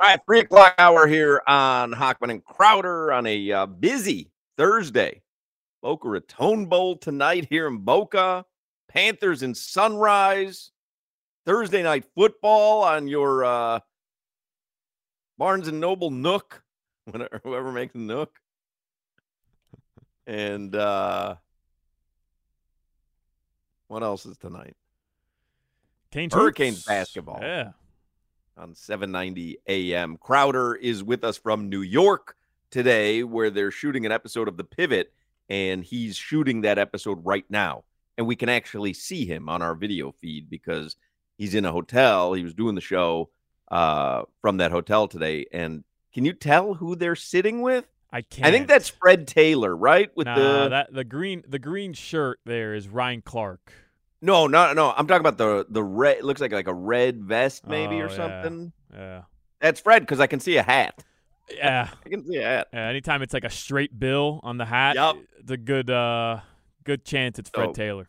All right, three o'clock hour here on Hochman and Crowder on a uh, busy Thursday. Boca Raton Bowl tonight here in Boca. Panthers and Sunrise. Thursday night football on your uh, Barnes and Noble Nook, whoever makes the Nook. And uh, what else is tonight? Canes Hurricanes basketball. Yeah. On 790 AM. Crowder is with us from New York today, where they're shooting an episode of The Pivot, and he's shooting that episode right now. And we can actually see him on our video feed because he's in a hotel. He was doing the show uh, from that hotel today. And can you tell who they're sitting with? I can't. I think that's Fred Taylor, right? With nah, the that the green the green shirt there is Ryan Clark. No, no, no. I'm talking about the the red. It looks like like a red vest, maybe Oh, or yeah. something. Yeah. That's Fred because I can see a hat. Yeah. I can see a hat. Yeah, anytime it's like a straight bill on the hat, Yup. it's a good uh good chance it's Fred So- Taylor.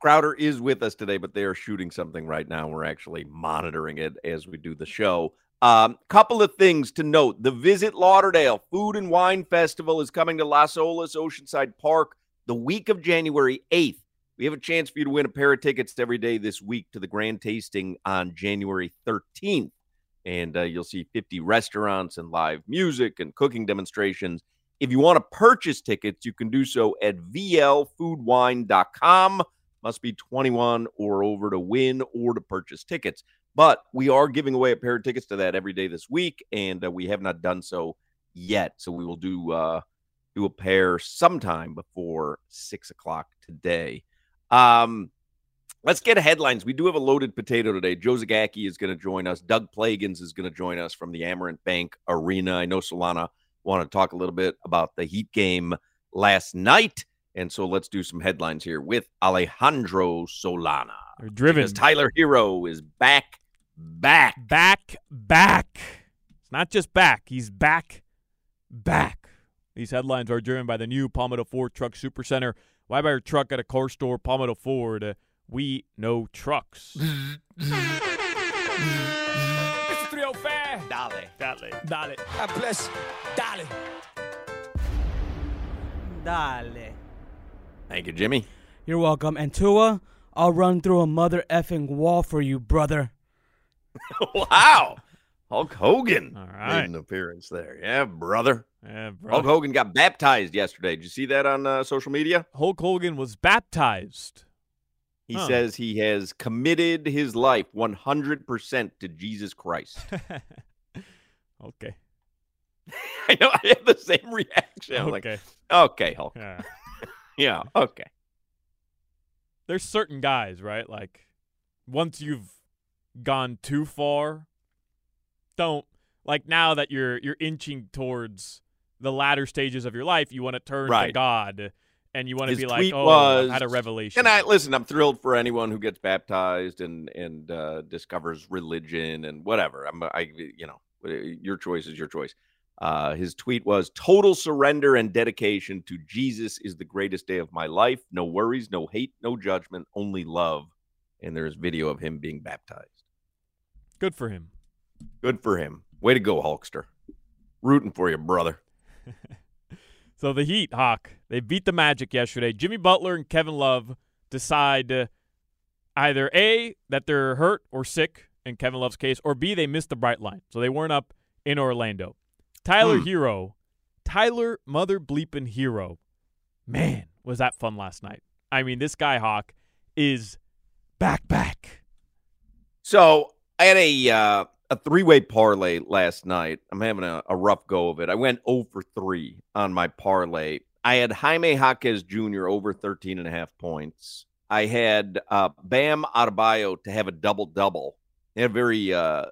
Crowder is with us today, but they are shooting something right now. We're actually monitoring it as we do the show. Um, couple of things to note: the Visit Lauderdale Food and Wine Festival is coming to Las Olas Oceanside Park the week of January eighth. We have a chance for you to win a pair of tickets every day this week to the grand tasting on January thirteenth, and uh, you'll see fifty restaurants and live music and cooking demonstrations. If you want to purchase tickets, you can do so at vlfoodwine.com must be 21 or over to win or to purchase tickets. But we are giving away a pair of tickets to that every day this week, and uh, we have not done so yet. So we will do uh, do a pair sometime before six o'clock today. Um, let's get headlines. We do have a loaded potato today. Joe Zagacki is going to join us. Doug Plagens is going to join us from the Amerant Bank Arena. I know Solana want to talk a little bit about the Heat game last night. And so let's do some headlines here with Alejandro Solana. They're driven Because Tyler Herro is back, back. back back. It's not just back, he's back back. These headlines are driven by the new Palmetto Ford Truck Supercenter. Why buy your truck at a car store? Palmetto Ford. Uh, we know trucks. Mr. 305. Dale. Dale. Dale. God bless. Dale. Dale. Thank you, Jimmy. You're welcome. And Tua, I'll run through a mother effing wall for you, brother. wow. Hulk Hogan All right. made an appearance there. Yeah, brother. Yeah, bro. Hulk Hogan got baptized yesterday. Did you see that on uh, social media? Hulk Hogan was baptized. He Huh. says he has committed his life 100% to Jesus Christ. okay. I know I have the same reaction. I'm like, Okay. okay, Hulk. Yeah. Yeah, okay. There's certain guys, right? Like once you've gone too far, don't like now that you're you're inching towards the latter stages of your life, you want to turn to God and you want to His be like, "Oh, was- I had a revelation." And I listen, I'm thrilled for anyone who gets baptized and and uh, discovers religion and whatever. I'm I you know, your choice is your choice. Uh, his tweet was total surrender and dedication to Jesus is the greatest day of my life. No worries, no hate, no judgment, only love. And there's video of him being baptized. Good for him. Good for him. Way to go, Hulkster. Rooting for you, brother. So the Heat, Hawk, they beat the Magic yesterday. Jimmy Butler and Kevin Love decide uh, either A, that they're hurt or sick in Kevin Love's case, or B, they missed the Brightline. So they weren't up in Orlando. Tyler Hmm. Herro, Tyler Mother Bleepin' Herro. Man, was that fun last night. I mean, this guy, Hawk, is back, back. So I had a uh, a three way parlay last night. I'm having a, a rough go of it. I went over 3 on my parlay. I had Jaime Jaquez Jr. over 13 and a half points. I had uh, Bam Adebayo to have a double double. Had a very uh,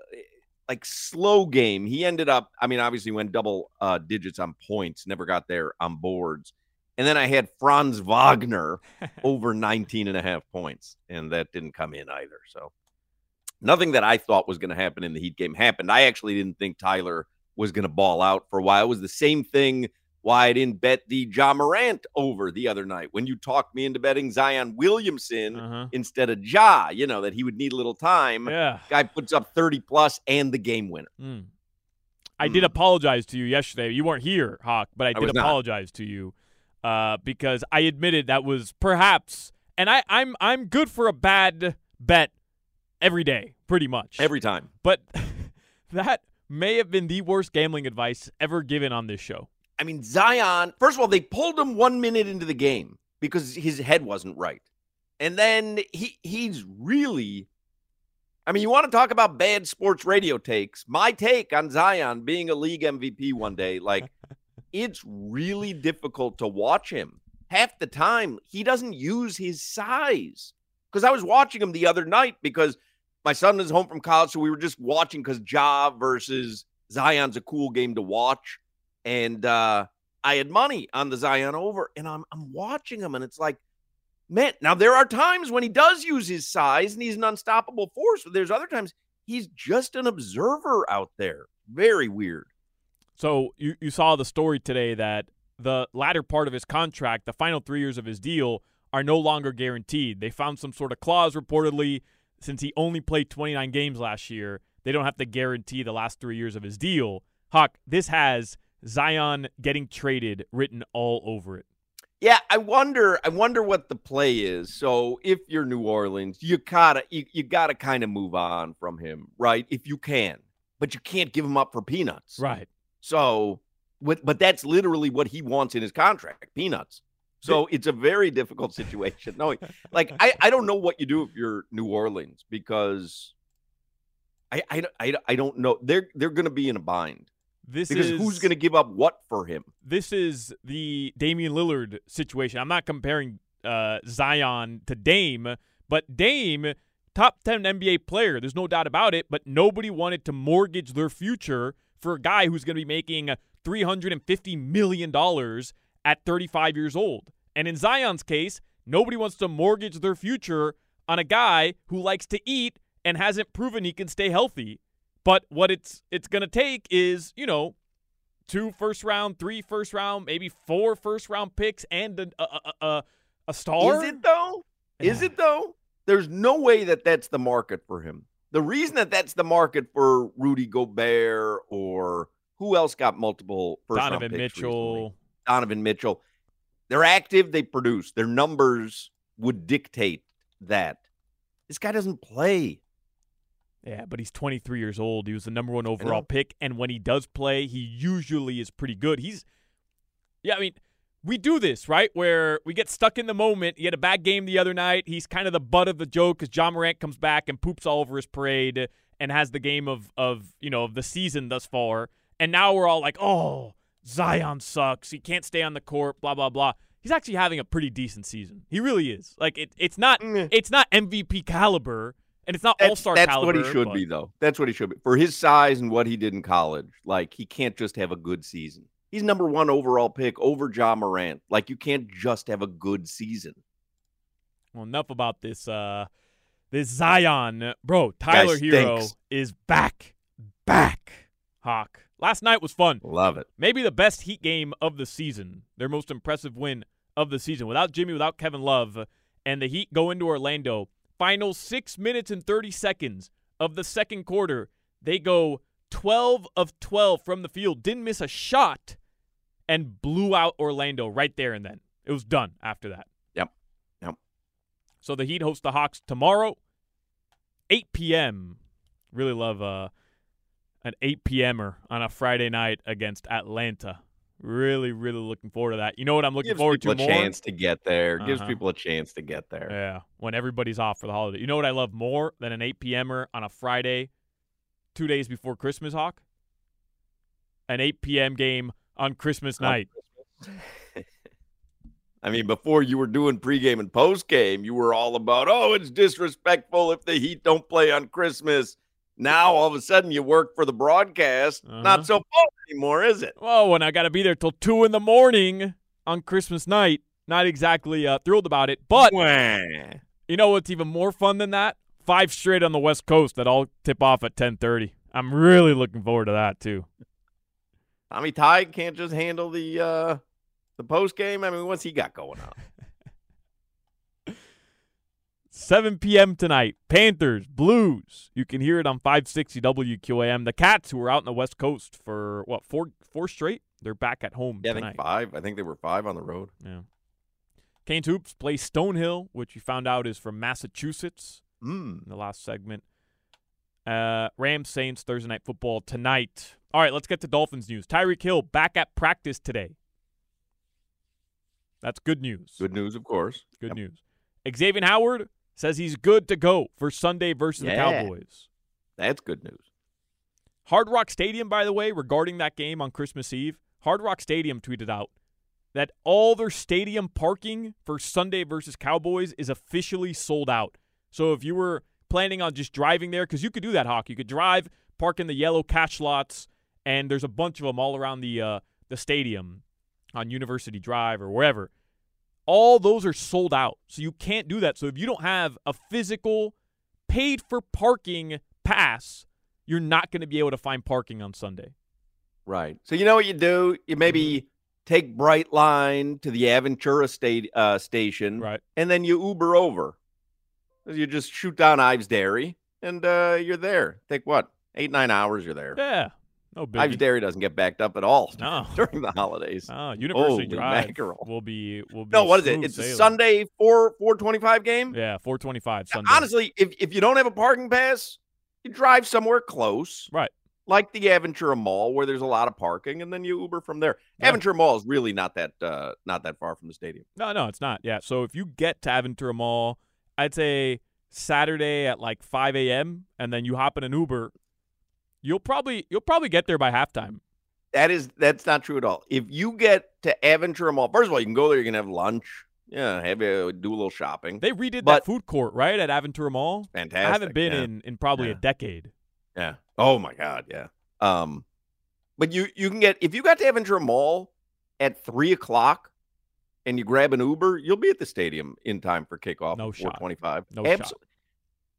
like slow game. He ended up, I mean, obviously went double uh, digits on points, never got there on boards. And then I had Franz Wagner over 19 and a half points, and that didn't come in either. So nothing that I thought was going to happen in the Heat game happened. I actually didn't think Tyler was going to ball out for a while. It was the same thing why I didn't bet the Ja Morant over the other night when you talked me into betting Zion Williamson Uh-huh. instead of Ja, you know, that he would need a little time. Yeah. Guy puts up 30 plus and the game winner. Mm. I did Mm. apologize to you yesterday. You weren't here, Hawk, but I did not. apologize to you uh, because I admitted that was perhaps, and I, I'm I'm good for a bad bet every day, pretty much. Every time. but that may have been the worst gambling advice ever given on this show. I mean, Zion, first of all, they pulled him one minute into the game because his head wasn't right. And then he he's really I mean, you want to talk about bad sports radio takes. My take on Zion being a league MVP one day, like it's really difficult to watch him. Half the time, he doesn't use his size. Because I was watching him the other night because my son is home from college, so we were just watching because Ja versus Zion's a cool game to watch and uh, I had money on the Zion over, and I'm I'm watching him, and it's like, man. Now there are times when he does use his size, and he's an unstoppable force. But there's other times he's just an observer out there. Very weird. So you, you saw the story today that the latter part of his contract, the final three years of his deal, are no longer guaranteed. They found some sort of clause reportedly since he only played 29 games last year. They don't have to guarantee the last three years of his deal. Hawk, this has Zion getting traded written all over it. Yeah, I wonder. I wonder what the play is. So if you're New Orleans, you gotta you, you gotta kind of move on from him, right? If you can, but you can't give him up for peanuts, Right. So, but that's literally what he wants in his contract peanuts. So it's a very difficult situation. No, like I, I don't know what you do if you're New Orleans because I, I, I, I don't know. They're they're going to be in a bind This because is who's going to give up what for him? this is the Damian Lillard situation. I'm not comparing uh, Zion to Dame, but Dame, top 10 NBA player, there's no doubt about it, but nobody wanted to mortgage their future for a guy who's going to be making $350 million at 35 years old. And in Zion's case, nobody wants to mortgage their future on a guy who likes to eat and hasn't proven he can stay healthy. But what it's it's going to take is, you know, two first round, three first round, maybe four first round picks, and a a, a, a, star. Is it though? Is it though? There's no way that that's the market for him. The reason that that's the market for Rudy Gobert or who else got multiple first round Donovan picks Mitchell. recently? Donovan Mitchell. They're active, they produce. Their numbers would dictate that. This guy doesn't play. Yeah, but he's 23 years old. He was the number one overall pick, and when he does play, he usually is pretty good. He's, yeah, I mean, we do this right where we get stuck in the moment. He had a bad game the other night. He's kind of the butt of the joke because Ja Morant comes back and poops all over his parade and has the game of of you know of the season thus far. And now we're all like, oh, Zion sucks. He can't stay on the court. Blah blah blah. He's actually having a pretty decent season. He really is. Like it, it's not Mm. it's not MVP caliber and it's not All Star caliber. that's caliber. what he should but- be, though. That's what he should be. For his size and what he did in college, like he can't just have a good season. He's number one overall pick over Ja Morant. Like you can't just have a good season. Well, enough about this. Uh, this Zion, bro. Tyler Herro is back, back. Hawk. Last night was fun. Love it. Maybe the best Heat game of the season. Their most impressive win of the season. Without Jimmy, without Kevin Love, and the Heat go into Orlando. Final six minutes and thirty seconds of the second quarter. They go twelve of twelve from the field. Didn't miss a shot, and blew out Orlando right there and then. It was done after that. Yep. Yep. So the Heat host the Hawks tomorrow, 8 p.m. Really love uh, an 8 p.m.er on a Friday night against Atlanta. Really, really looking forward to that. You know what I'm looking Gives forward people to a more? chance to get there. Gives Uh-huh. people a chance to get there. Yeah, when everybody's off for the holiday. You know what I love more than an 8 p.m.er on a Friday, two days before Christmas, Hawk? An 8 p.m. game on Christmas On night. I mean, before you were doing pregame and postgame, you were all about, oh, it's disrespectful if the Heat don't play on Christmas. Now all of a sudden you work for the broadcast. Uh-huh. Not so fun anymore, is it? Whoa, and I got to be there till 2 in the morning on Christmas night. Not exactly uh, thrilled about it, but Wah. you know what's even more fun than that? Five straight on the West Coast that all tip off at 10:30. I'm really looking forward to that too. Tommy Tide can't just handle the uh the post game. I mean, what's he got going on? 7 p.m. tonight. Panthers, Blues. You can hear it on 560 WQAM. The Cats, who are out in the West Coast for what four four straight, they're back at home Yeah, I think five. I think they were five on the road. Yeah. Canes Hoops play Stonehill, which you found out is from Massachusetts Mm. in the last segment. Uh, Rams Saints Thursday night football tonight. All right, let's get to Dolphins news. Tyreek Hill back at practice today. That's good news. Good news, of course. Good Yep. news. Xavier Howard says he's good to go for Sunday versus the Cowboys. That's good news. Hard Rock Stadium, by the way, regarding that game on Christmas Eve, Hard Rock Stadium tweeted out that all their stadium parking for Sunday versus Cowboys is officially sold out. So if you were planning on just driving there, because you could do that, Hawk, you could drive, park in the yellow cash lots, and there's a bunch of them all around the uh, the stadium on University Drive or wherever. All those are sold out, so you can't do that. So if you don't have a physical, paid for parking pass, you're not going to be able to find parking on Sunday. Right. So you know what you do? You maybe Mm-hmm. take Brightline to the Aventura state uh, station, Right. and then you Uber over. You just shoot down Ives Dairy, and uh, you're there. Take what eight nine hours? You're there. Yeah. No big. Ives Dairy doesn't get backed up at all No. during the holidays. Oh, University Holy Drive mackerel. will be will be. No, what is it? It's a. Sunday four four twenty five game. Yeah, 425 Sunday. Honestly, if if you don't have a parking pass, you drive somewhere close, Right. like the Aventura Mall, where there's a lot of parking, and then you Uber from there. Yeah. Aventura Mall is really not that uh, not that far from the stadium. No, no, it's not. Yeah. So if you get to Aventura Mall, I'd say Saturday at like 5 a.m. and then you hop in an Uber, you'll probably you'll probably get there by halftime. That is that's not true at all. If you get to Aventura Mall, first of all, you can go there. You can have lunch. Yeah, have a, do a little shopping. They redid that food court right at Aventura Mall. Fantastic. I haven't been yeah. in in probably a decade. Yeah. Oh my God. Yeah. Um, but you you can get if you got to Aventura Mall at three o'clock and you grab an Uber, you'll be at the stadium in time for kickoff. No shot. 425. No Abso- shot.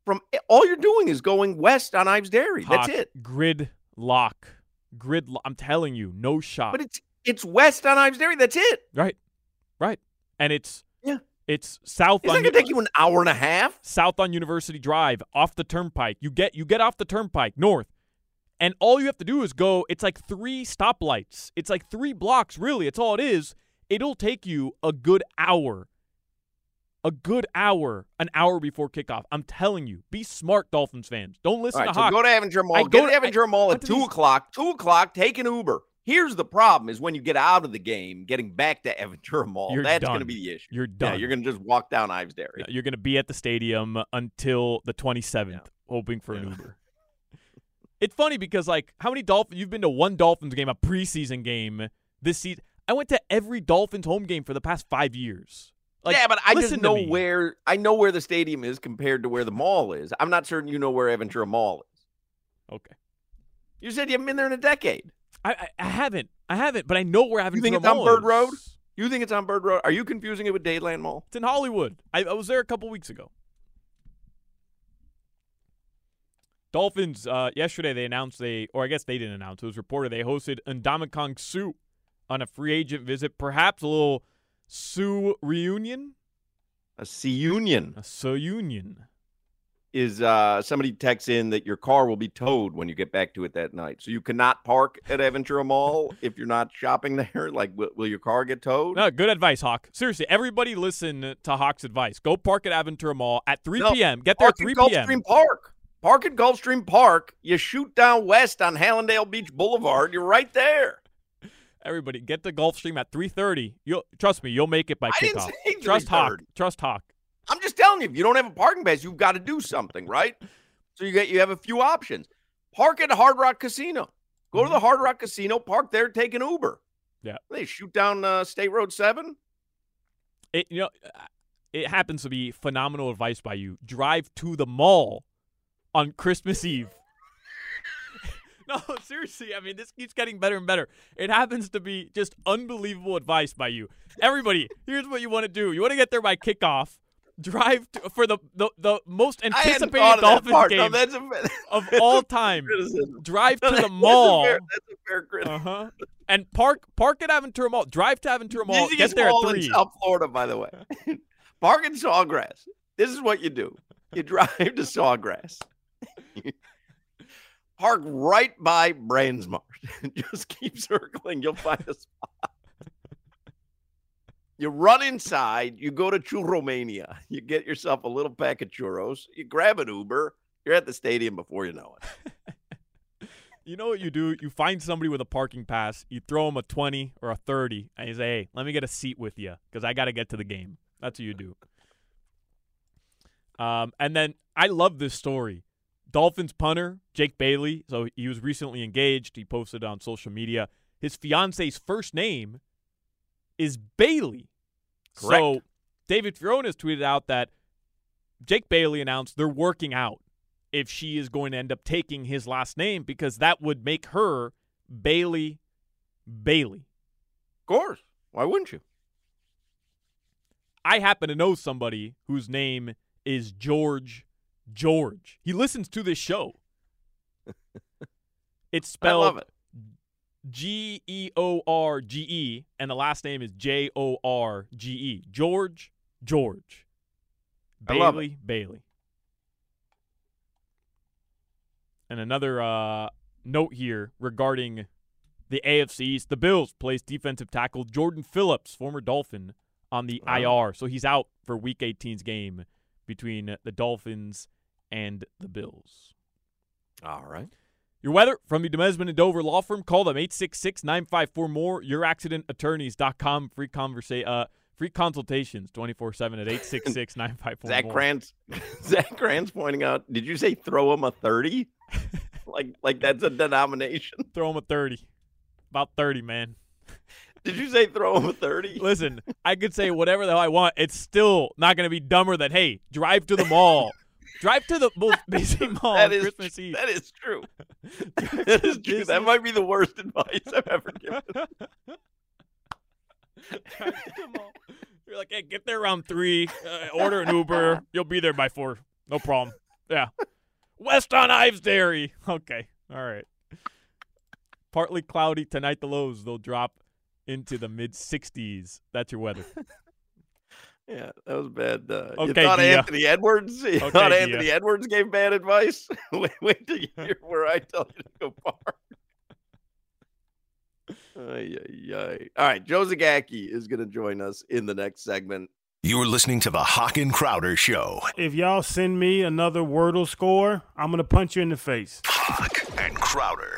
From all you're doing is going west on Ives Dairy. Hawk, That's it. Grid lock. Grid. Lo- I'm telling you, no shot. But it's it's west on Ives Dairy. That's it. right, right, and it's Yeah. it's south It's on gonna take you an hour and a half. south on University Drive, off the turnpike. You get you get off the turnpike north, and all you have to do is go. It's like three stoplights. It's like three blocks. Really, it's all it is. It'll take you a good hour. A good hour, an hour before kickoff. I'm telling you, be smart, Dolphins fans. Don't listen right, to so Hawk. go to Aventura Mall. I Get go to Aventura Mall at two these- o'clock. Two o'clock. Take an Uber. Here's the problem: is when you get out of the game, getting back to Aventura Mall. You're that's going to be the issue. You're Yeah, done. you're going to just walk down Ives Dairy. You're going to be at the stadium until the 27th, hoping for an Yeah. Uber. It's funny because, like, how many Dolphins? You've been to one Dolphins game, a preseason game this season. I went to every Dolphins home game for the past five years. Like, yeah, but I just know where I know where the stadium is compared to where the mall is. I'm not certain you know where Aventura Mall is. Okay, You said you haven't been there in a decade. I, I, I haven't, I haven't, but I know where Aventura Mall is. You think it's on Bird is. Road? You think it's on Bird Road? Are you confusing it with Dadeland Mall? It's in Hollywood. I, I was there a couple weeks ago. Dolphins, uh, yesterday they announced they, or I guess they didn't announce, it was reported they hosted Ndamukong Suh on a free agent visit, perhaps a little Suh reunion? A C Union A Sioux union. is uh, somebody texts in that your car will be towed when you get back to it that night. So you cannot park at Aventura Mall if you're not shopping there. Like, will, will your car get towed? No, good advice, Hawk. Seriously, everybody listen to Hawk's advice. Go park at Aventura Mall at 3 No, p.m. Get there at Park 3 at p.m. Gulfstream Park. Park at Gulfstream Park. You shoot down west on Hallandale Beach Boulevard. You're right there. Everybody, get to Gulfstream at 3:30. You'll trust me, you'll make it by I didn't kickoff. Trust Hawk. Trust Hawk. I'm just telling you, if you don't have a parking pass, you've got to do something, right? So you get you have a few options. Park at Hard Rock Casino. Go to the Hard Rock Casino, park there, take an Uber. Yeah. They shoot down uh, State Road 7. It you know, uh, it happens to be phenomenal advice by you. Drive to the mall on Christmas Eve. No, seriously. I mean, this keeps getting better and better. It happens to be just unbelievable advice by you. Everybody, here's what you want to do. You want to get there by kickoff. Drive to, for the, the the most anticipated Dolphins game No, a, of all time. Drive to That's the mall. fair- That's a fair criticism. Uh huh. And park park at Aventura Mall. Drive to Aventura Mall. Get there at mall in. South Florida, by the way. Park in Sawgrass. This is what you do. You drive to Sawgrass. Park right by Brandsmart. Just keep circling. You'll find a spot. You run inside. You go to Churromania. You get yourself a little pack of churros. You grab an Uber. You're at the stadium before you know it. You know what you do? You find somebody with a parking pass. You throw them a twenty or a thirty, and you say, "Hey, let me get a seat with you because I got to get to the game." That's what you do. Um, and then I love this story. Dolphins punter Jake Bailey. So he was recently engaged. He posted on social media. His fiance's first name is Bailey. Correct. So David Fiona has tweeted out that Jake Bailey announced they're working out if she is going to end up taking his last name because that would make her Bailey Bailey. Of course. Why wouldn't you? I happen to know somebody whose name is George George. He listens to this show. It's spelled. G E O R G E, and the last name is J O R G E. George George. Bailey Bailey. And another uh, note here regarding the AFCs. The Bills placed defensive tackle Jordan Phillips, former Dolphin, on the Wow. IR. So he's out for Week 18's game between the Dolphins and the Bills. All right. Your weather from the Demesman and Dover Law Firm. Call them 866-954-MORE. YourAccidentAttorneys.com. Free conversa- uh, free consultations 24-7 at 866-954-MORE. Zach Krantz, Zach Krantz pointing out. Did you say throw him a thirty? like like that's a denomination. Throw them a 30. About 30, man. Did you say throw him a thirty? Listen, I could say whatever the hell I want. It's still not going to be dumber than, hey, drive to the mall. Drive to the most busy mall That is Christmas Eve. that is true. That is true. That might be the worst advice I've ever given. Drive to the mall. You're like, hey, get there around three. Uh, order an Uber. You'll be there by four. No problem. Yeah. West on Ives Dairy. Okay. All right. Partly cloudy tonight. The lows they'll drop into the mid 60s. That's your weather. Yeah, that was bad. Uh, you thought Dia. Anthony Edwards? You Okay, thought Dia. Anthony Edwards gave bad advice? wait, wait till you hear where I tell you to go far. Ay, ay, ay. All right, Joe Zagacki is going to join us in the next segment. You're listening to the Hawk and Crowder Show. If y'all send me another Wordle score, I'm gonna punch you in the face. Hawk and Crowder.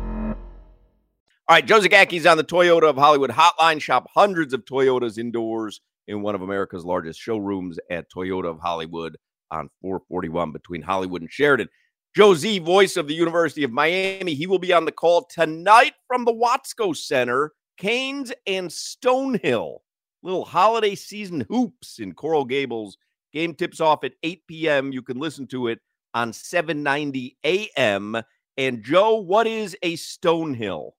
All right, Joe Zagacki's on the Toyota of Hollywood hotline. Shop hundreds of Toyotas indoors in one of America's largest showrooms at Toyota of Hollywood on 441 between Hollywood and Sheridan. Joe Z, voice of the University of Miami, he will be on the call tonight from the Watsco Center, Canes and Stonehill. Little holiday season hoops in Coral Gables. Game tips off at 8 p.m. You can listen to it on 790 a.m. And Joe, what is a Stonehill?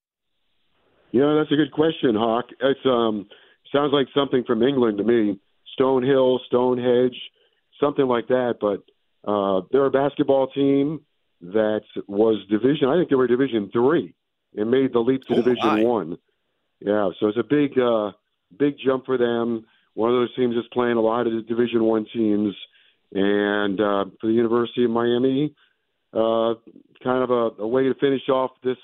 Yeah, that's a good question, Hawk. It's um sounds like something from England to me. Stonehill, Stonehenge, something like that. But uh, they're a basketball team that was division. I think they were Division three and made the leap to Oh, Division my. one. Yeah, so it's a big, uh, big jump for them. One of those teams is playing a lot of the Division one teams, and uh, for the University of Miami, uh, kind of a, a way to finish off this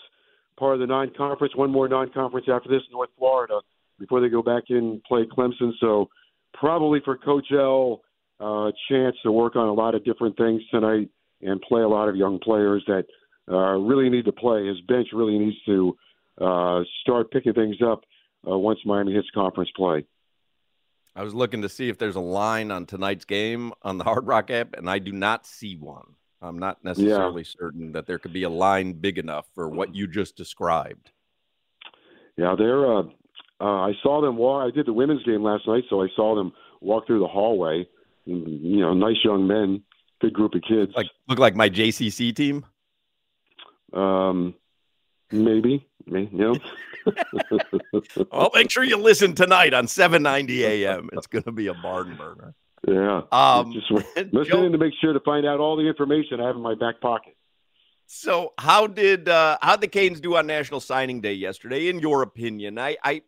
part of the non-conference. One more non-conference after this, in North Florida, before they go back in and play Clemson. So probably for Coach L, uh, chance to work on a lot of different things tonight and play a lot of young players that uh, really need to play. His bench really needs to uh, start picking things up uh, once Miami hits conference play. I was looking to see if there's a line on tonight's game on the Hard Rock app, and I do not see one. I'm not necessarily yeah. certain that there could be a line big enough for what you just described. Yeah, they're. Uh, uh, I saw them walk. I did the women's game last night, so I saw them walk through the hallway. And, you know, nice young men, good group of kids. Like look like my JCC team. Um, maybe, maybe, you know. well, make sure you listen tonight on 790 AM. It's going to be a barn burner. Yeah. Um, just listening Joe, to make sure to find out all the information I have in my back pocket. So, how did uh, how the Canes do on National Signing Day yesterday? In your opinion, I, I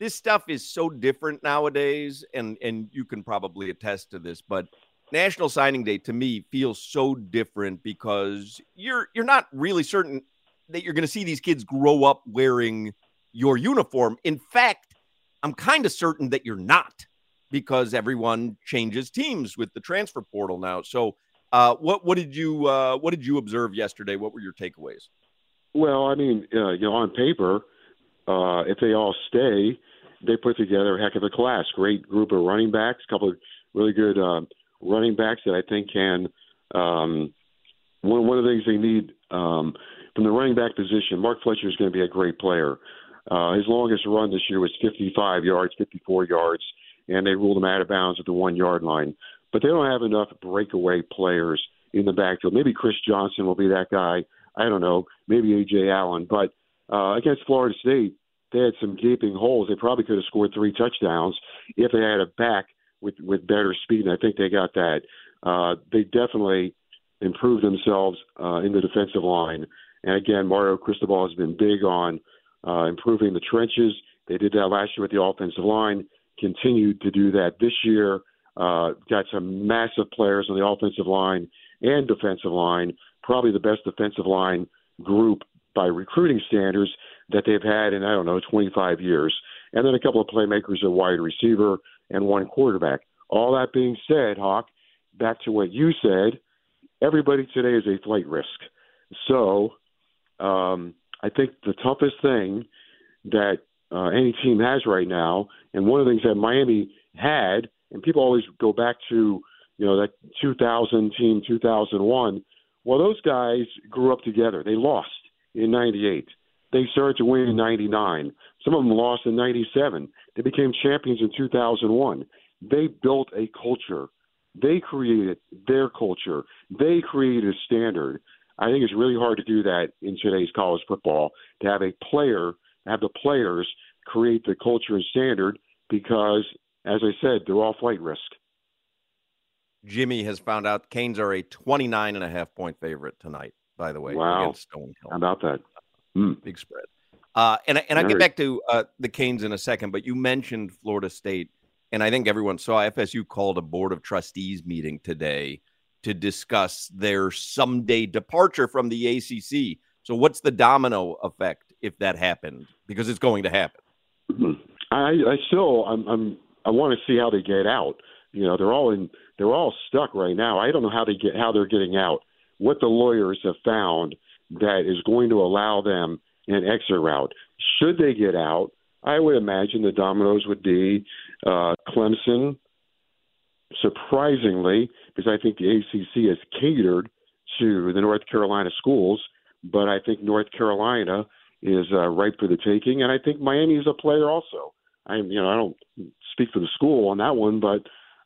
this stuff is so different nowadays, and and you can probably attest to this. But National Signing Day to me feels so different because you're you're not really certain that you're going to see these kids grow up wearing your uniform. In fact, I'm kind of certain that you're not because everyone changes teams with the transfer portal now. So, uh, what what did you uh, what did you observe yesterday? What were your takeaways? Well, I mean, uh, you know, on paper, uh, if they all stay, they put together a heck of a class. Great group of running backs, a couple of really good uh, running backs that I think can. Um, one one of the things they need um, from the running back position, Mark Fletcher is going to be a great player. Uh, his longest run this year was 55 yards, 54 yards, and they ruled him out of bounds at the one yard line. But they don't have enough breakaway players in the backfield. Maybe Chris Johnson will be that guy. I don't know. Maybe AJ Allen. But uh, against Florida State, they had some gaping holes. They probably could have scored three touchdowns if they had a back with with better speed. And I think they got that. Uh, they definitely improved themselves uh, in the defensive line. And again, Mario Cristobal has been big on uh, improving the trenches. They did that last year with the offensive line, continued to do that this year. Uh, got some massive players on the offensive line and defensive line, probably the best defensive line group by recruiting standards that they've had in, I don't know, 25 years. And then a couple of playmakers at wide receiver and one quarterback. All that being said, Hawk, back to what you said, everybody today is a flight risk. So um, I think the toughest thing that uh, any team has right now, and one of the things that Miami had, and people always go back to, you know, that 2000 team, 2001. Well, those guys grew up together. They lost in '98. They started to win in '99. Some of them lost in '97. They became champions in 2001. They built a culture. They created their culture. They created a standard. I think it's really hard to do that in today's college football to have a player, have the players create the culture and standard because, as I said, they're all flight risk. Jimmy has found out Canes are a 29 and a half point favorite tonight, by the way, wow. against Stonehill. How about that? Mm. Big spread. Uh, and and I'll get back to uh, the Canes in a second, but you mentioned Florida State, and I think everyone saw FSU called a board of trustees meeting today to discuss their someday departure from the ACC. So, what's the domino effect if that happened? Because it's going to happen. I, I still, I'm, I'm, I want to see how they get out. You know, they're all in, they're all stuck right now. I don't know how they get, how they're getting out. What the lawyers have found that is going to allow them an exit route. Should they get out, I would imagine the dominoes would be uh, Clemson, surprisingly, because I think the ACC has catered to the North Carolina schools, but I think North Carolina is uh, ripe for the taking, and I think Miami is a player also. I, you know, I don't speak for the school on that one, but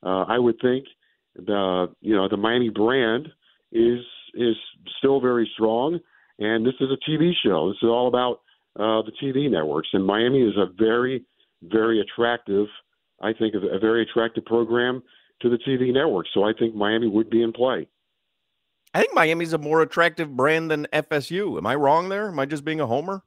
uh, I would think the, you know, the Miami brand is is still very strong, and this is a TV show. This is all about uh, the TV networks, and Miami is a very, very attractive, I think, a, very attractive program to the TV network. So I think Miami would be in play. I think Miami's a more attractive brand than FSU. Am I wrong there? Am I just being a homer?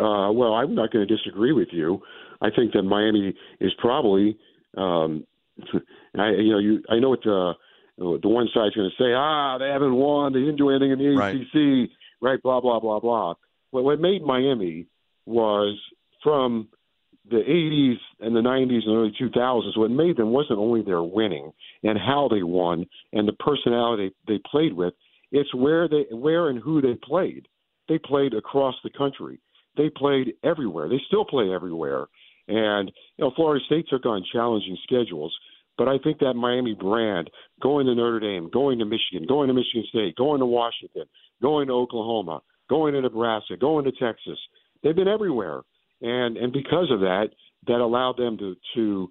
Uh, well, I'm not going to disagree with you. I think that Miami is probably, um, I you know you I know what the the one side's going to say. Ah, they haven't won. They didn't do anything in the right. ACC. Right. Blah blah blah blah. Well, what made Miami was from the 80s and the 90s and early 2000s, what made them wasn't only their winning and how they won and the personality they played with, it's where they where and who they played. They played across the country. They played everywhere. They still play everywhere. And you know, Florida State took on challenging schedules, but I think that Miami brand, going to Notre Dame, going to Michigan, going to Michigan State, going to Washington, going to Oklahoma, going to Nebraska, going to Texas, they've been everywhere. And and because of that, that allowed them to to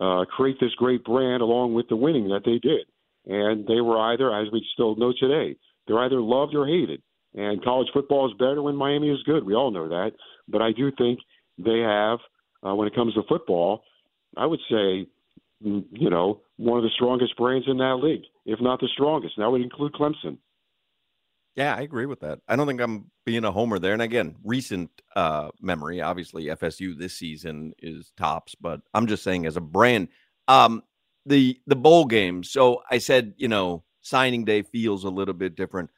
uh, create this great brand along with the winning that they did. And they were either, as we still know today, they're either loved or hated. And college football is better when Miami is good. We all know that. But I do think they have, uh, when it comes to football, I would say, mm, you know, one of the strongest brands in that league, if not the strongest. That would include Clemson. Yeah, I agree with that. I don't think I'm being a homer there. And again, recent uh, memory, obviously FSU this season is tops, but I'm just saying as a brand, um, the the bowl games. So I said, you know, signing day feels a little bit different.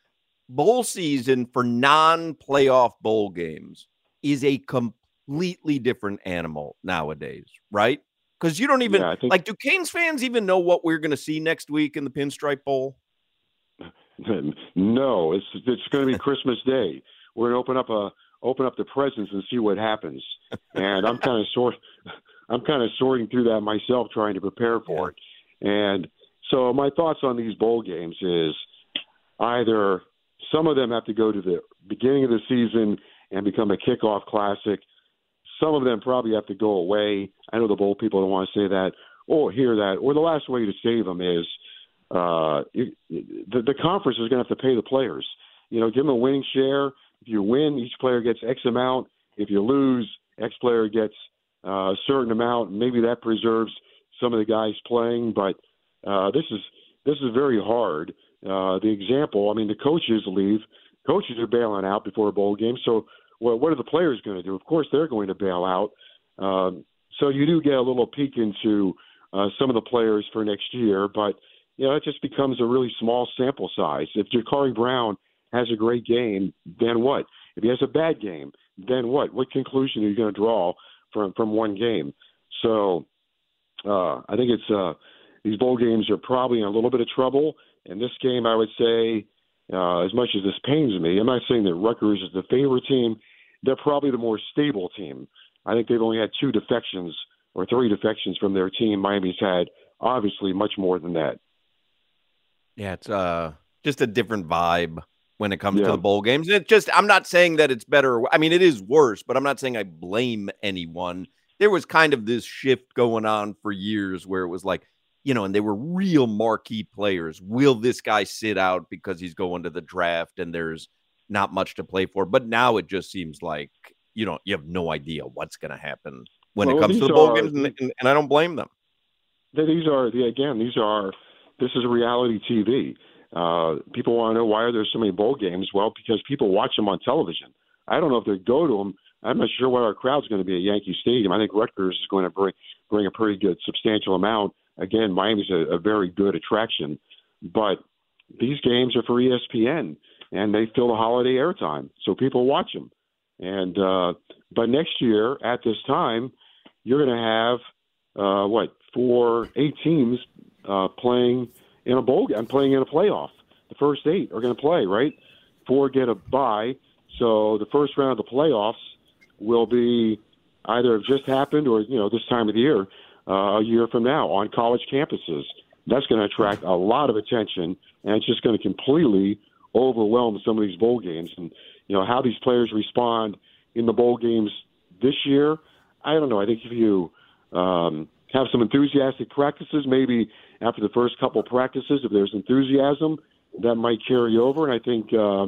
Bowl season for non-playoff bowl games is a completely different animal nowadays, right? Because you don't even Yeah, think- like. Do Canes fans even know what we're going to see next week in the Pinstripe Bowl? no, it's it's going to be Christmas Day. We're going to open up a open up the presents and see what happens. And I'm kind of sort I'm kind of sorting through that myself, trying to prepare for it. And so my thoughts on these bowl games is either some of them have to go to the beginning of the season and become a kickoff classic. Some of them probably have to go away. I know the bowl people don't want to say that or hear that. Or the last way to save them is uh, the, the conference is going to have to pay the players. You know, give them a winning share. If you win, each player gets X amount. If you lose, X player gets uh, a certain amount. Maybe that preserves some of the guys playing, but uh, this is this is very hard. Uh, the example, I mean, the coaches leave. Coaches are bailing out before a bowl game. So, what, what are the players going to do? Of course, they're going to bail out. Um, so you do get a little peek into uh, some of the players for next year, but you know, it just becomes a really small sample size. If Jacurri Brown has a great game, then what? If he has a bad game, then what? What conclusion are you going to draw from from one game? So uh, I think it's uh, these bowl games are probably in a little bit of trouble. And this game, I would say, uh, as much as this pains me, I'm not saying that Rutgers is the favorite team. They're probably the more stable team. I think they've only had two defections or three defections from their team. Miami's had obviously much more than that. Yeah, it's uh just a different vibe when it comes to the bowl games. It just I'm not saying that it's better. I mean, it is worse, but I'm not saying I blame anyone. There was kind of this shift going on for years where it was like, you know, and they were real marquee players. Will this guy sit out because he's going to the draft and there's not much to play for? But now it just seems like you know you have no idea what's going to happen when it comes to the bowl are- games, and, and, I don't blame them. These are the again. These are this is reality TV. Uh, people want to know why are there so many bowl games? Well, because people watch them on television. I don't know if they go to them. I'm not sure what our crowd's going to be at Yankee Stadium. I think Rutgers is going to bring bring a pretty good substantial amount. Again, Miami's a, a very good attraction, but these games are for ESPN and they fill the holiday airtime, so people watch them. And uh, but next year at this time, you're going to have uh, what four, eight teams uh, playing in a bowl game, playing in a playoff. The first eight are going to play, right? Four get a bye, so the first round of the playoffs will be either have just happened or you know this time of the year, uh, a year from now on college campuses. That's going to attract a lot of attention, and it's just going to completely overwhelm some of these bowl games. And you know how these players respond in the bowl games this year. I don't know. I think if you um, have some enthusiastic practices, maybe after the first couple practices, if there's enthusiasm, that might carry over. And I think uh,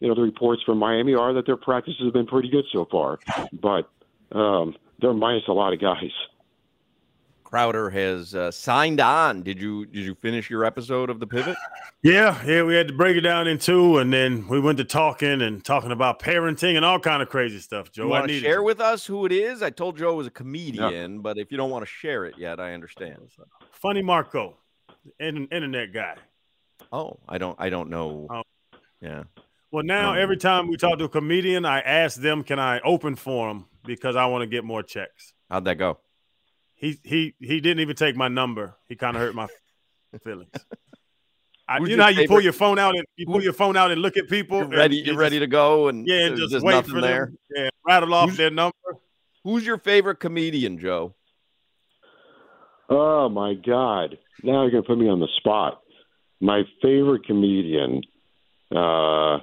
you know the reports from Miami are that their practices have been pretty good so far, but um, they're minus a lot of guys. Crowder has uh, signed on. Did you did you finish your episode of the pivot? Yeah, yeah, we had to break it down in two, and then we went to talking and talking about parenting and all kind of crazy stuff. Joe, you I to share with us who it is? I told Joe it was a comedian, but if you don't want to share it yet, I understand. Funny Marco, in- internet guy. Oh, I don't I don't know. Oh. Yeah. Well, now Um, every time we talk to a comedian, I ask them, "Can I open for them?" Because I want to get more checks. How'd that go? He he he didn't even take my number. He kind of hurt my feelings. I, you know how you pull your phone out and you pull your phone out and look at people. You're ready. you You're just- ready to go, and Yeah, and there's, just wait nothing for there. them. Yeah, rattle off Who's- their number. Who's your favorite comedian, Joe? Oh my God! Now you're gonna put me on the spot. My favorite comedian. Uh,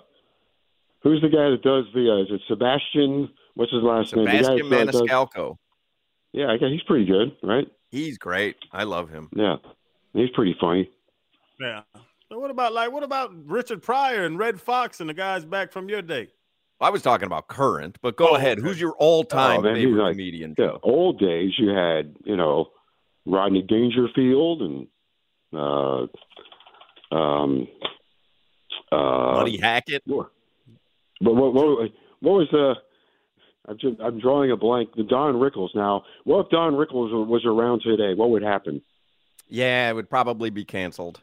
who's the guy that does the? Uh, is it Sebastian? What's his last name? The guy Sebastian that does- Maniscalco. Yeah, I guess he's pretty good, right? He's great. I love him. Yeah, he's pretty funny. Yeah. So what about like what about Richard Pryor and Redd Foxx and the guys back from your day? I was talking about current, but go Oh, ahead. okay. Who's your all-time Oh, man, favorite like- comedian? Yeah, old days you had, you know, Rodney Dangerfield and uh, um, uh, Buddy Hackett. But what, what, what was the? I'm just, I'm drawing a blank. The Don Rickles. Now, what if Don Rickles was around today? What would happen? Yeah, it would probably be canceled.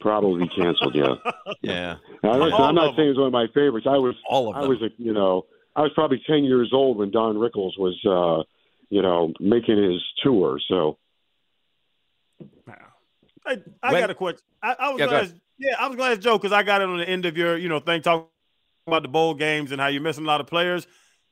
Probably canceled. Yeah. Yeah, Now, listen, I'm not saying it's one of my favorites. I was all of them. I was a you know I was probably ten years old when Don Rickles was uh, you know making his tour. So I, I When- got a question. I, I was Yeah, go gonna yeah, I was gonna ask Joe because I got it on the end of your, you know, thing talking about the bowl games and how you're missing a lot of players.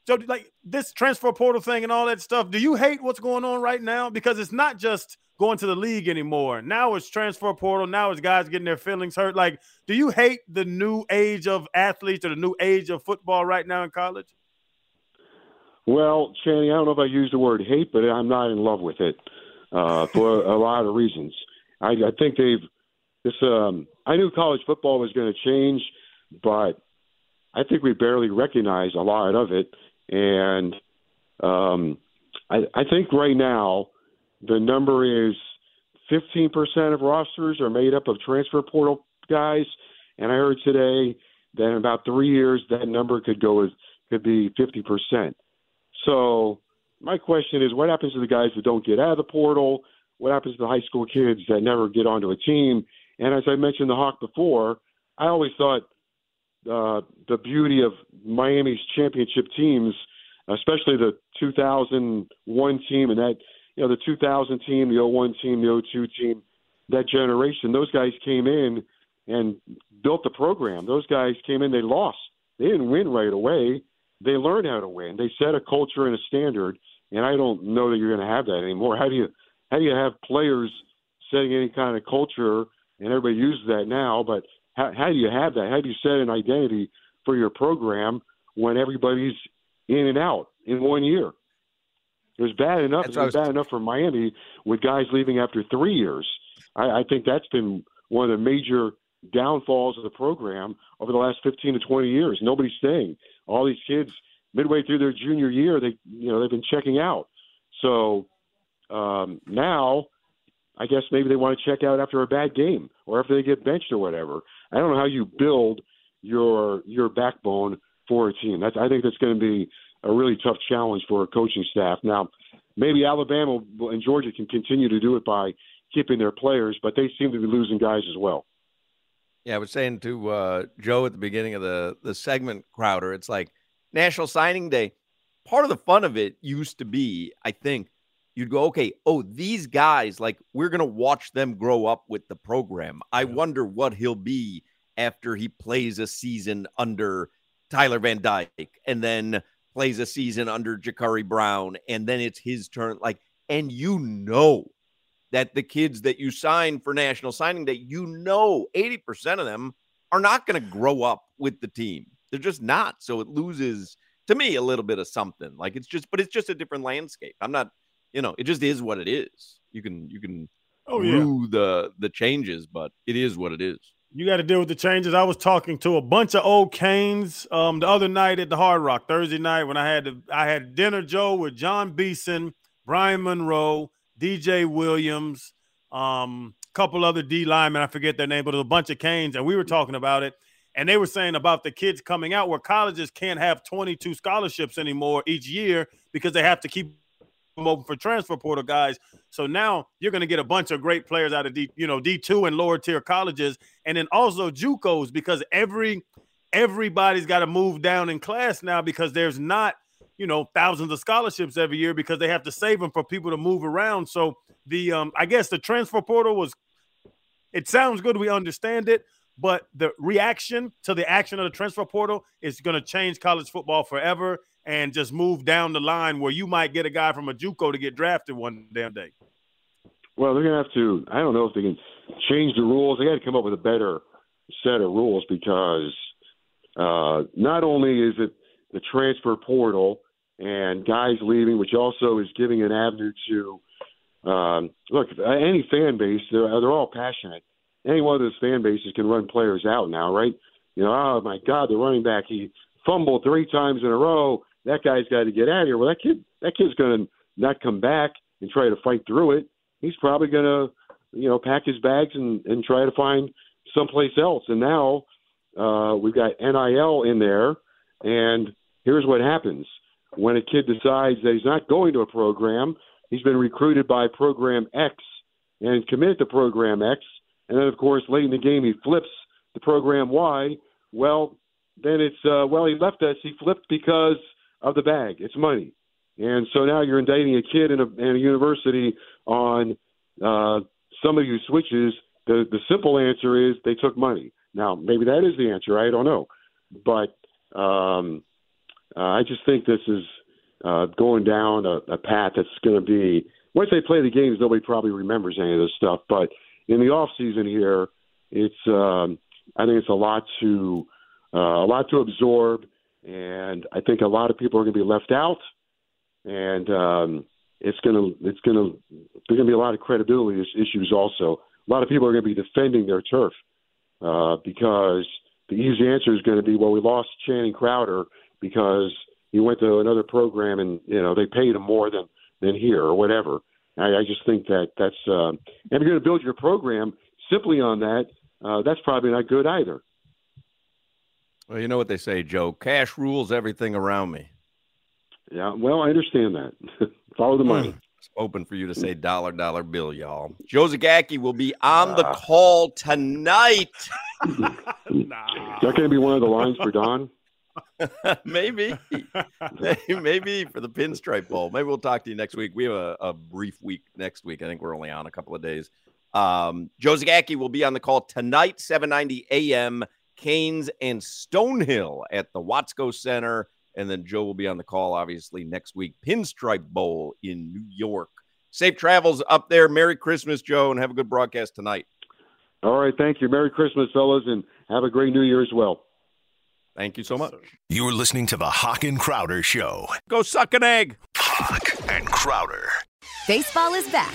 Joe, like this transfer portal thing and all that stuff, do you hate what's going on right now? Because it's not just going to the league anymore. Now it's transfer portal. Now it's guys getting their feelings hurt. Like, do you hate the new age of athletes or the new age of football right now in college? Well, Channing, I don't know if I use the word hate, but I'm not in love with it uh, for a lot of reasons. I, I think they've this. Um, I knew college football was going to change, but I think we barely recognize a lot of it, and um, I, I think right now the number is 15% of rosters are made up of transfer portal guys, and I heard today that in about three years that number could go as could be 50%. So my question is, what happens to the guys that don't get out of the portal? What happens to the high school kids that never get onto a team? And as I mentioned the Hoch before, I always thought uh, the beauty of Miami's championship teams, especially the 2001 team and that, you know, the 2000 team, the 01 team, the 02 team, that generation, those guys came in and built the program. Those guys came in, they lost. They didn't win right away. They learned how to win. They set a culture and a standard, and I don't know that you're going to have that anymore. How do you how do you have players setting any kind of culture, and everybody uses that now, but how, how do you have that? How do you set an identity for your program when everybody's in and out in one year? It was bad enough. That's It was was- bad enough for Miami with guys leaving after three years. I, I think that's been one of the major downfalls of the program over the last 15 to 20 years. Nobody's staying. All these kids, midway through their junior year, they you know they've been checking out. So um, now, I guess maybe they want to check out after a bad game or after they get benched or whatever. I don't know how you build your your backbone for a team. That's, I think that's going to be a really tough challenge for a coaching staff. Now, maybe Alabama and Georgia can continue to do it by keeping their players, but they seem to be losing guys as well. Yeah, I was saying to uh, Joe at the beginning of the the segment, Crowder. It's like National Signing Day. Part of the fun of it used to be, I think, you'd go, okay, oh, these guys, like we're gonna watch them grow up with the program. I wonder what he'll be after he plays a season under Tyler Van Dyke, and then plays a season under Jacurri Brown, and then it's his turn. Like, and you know that the kids that you sign for National Signing Day, you know, 80% of them are not going to grow up with the team. They're just not. So it loses to me a little bit of something. Like it's just, but it's just a different landscape. I'm not, you know, it just is what it is. You can, you can Oh yeah. the the changes, but it is what it is. You got to deal with the changes. I was talking to a bunch of old Canes um, the other night at the Hard Rock Thursday night when I had to, I had dinner, Joe, with Jon Beason, Brian Monroe, DJ Williams, um, a couple other D linemen. I forget their name, but it was a bunch of Canes, and we were talking about it. And they were saying about the kids coming out where colleges can't have 22 scholarships anymore each year because they have to keep open for transfer portal guys. So now you're going to get a bunch of great players out of D, you know, D2 and lower tier colleges, and then also JUCOs because every everybody's got to move down in class now because there's not you know thousands of scholarships every year because they have to save them for people to move around. So the um, I guess the transfer portal was it sounds good. We understand it, but the reaction to the action of the transfer portal is going to change college football forever and just move down the line where you might get a guy from a JUCO to get drafted one damn day. Well, they're to have to. I don't know if they can change the rules. They got to come up with a better set of rules because uh, not only is it the transfer portal and guys leaving, which also is giving an avenue to um, look any fan base. They're they're all passionate. Any one of those fan bases can run players out now, right? You know, oh my God, the running back he fumbled three times in a row. That guy's got to get out of here. Well, that kid, that kid's going to not come back and try to fight through it. He's probably going to, you know, pack his bags and and try to find someplace else. And now uh, we've got NIL in there, and here's what happens when a kid decides that he's not going to a program. He's been recruited by program X and committed to program X, and then of course late in the game he flips to program Y. Well, then it's uh, well he left us. He flipped because of the bag. It's money, and so now you're indicting a kid in a, in a university on uh, somebody who switches. The the simple answer is they took money. Now maybe that is the answer. I don't know, but um, uh, I just think this is uh, going down a, a path that's going to be once they play the games, nobody probably remembers any of this stuff. But in the off season here, it's um, I think it's a lot to uh, a lot to absorb, and I think a lot of people are going to be left out, and um, it's going to it's going to there's going to be a lot of credibility issues also. A lot of people are going to be defending their turf uh, because the easy answer is going to be, well, we lost Channing Crowder because he went to another program and you know they paid him more than than here or whatever. I, I just think that that's uh, and if you're going to build your program simply on that, uh, that's probably not good either. Well, you know what they say, Joe. Cash rules everything around me. Yeah, well, I understand that. Follow the money. It's open for you to say dollar dollar bill, y'all. Joe Zagacki will be on the call tonight. Is that going to be one of the lines for Don? maybe, maybe for the Pinstripe Bowl. Maybe we'll talk to you next week. We have a, a brief week next week. I think we're only on a couple of days. Um, Joe Zagacki will be on the call tonight, 7:90 a.m. Canes and Stonehill at the Watsco Center, and then Joe will be on the call obviously next week. Pinstripe Bowl in New York. Safe travels up there. Merry Christmas, Joe, and have a good broadcast tonight. All right, thank you. Merry Christmas, fellas, and have a great New Year as well. Thank you so much. You're listening to the Hoch and Crowder Show. Go suck an egg. Hoch and Crowder. Baseball is back,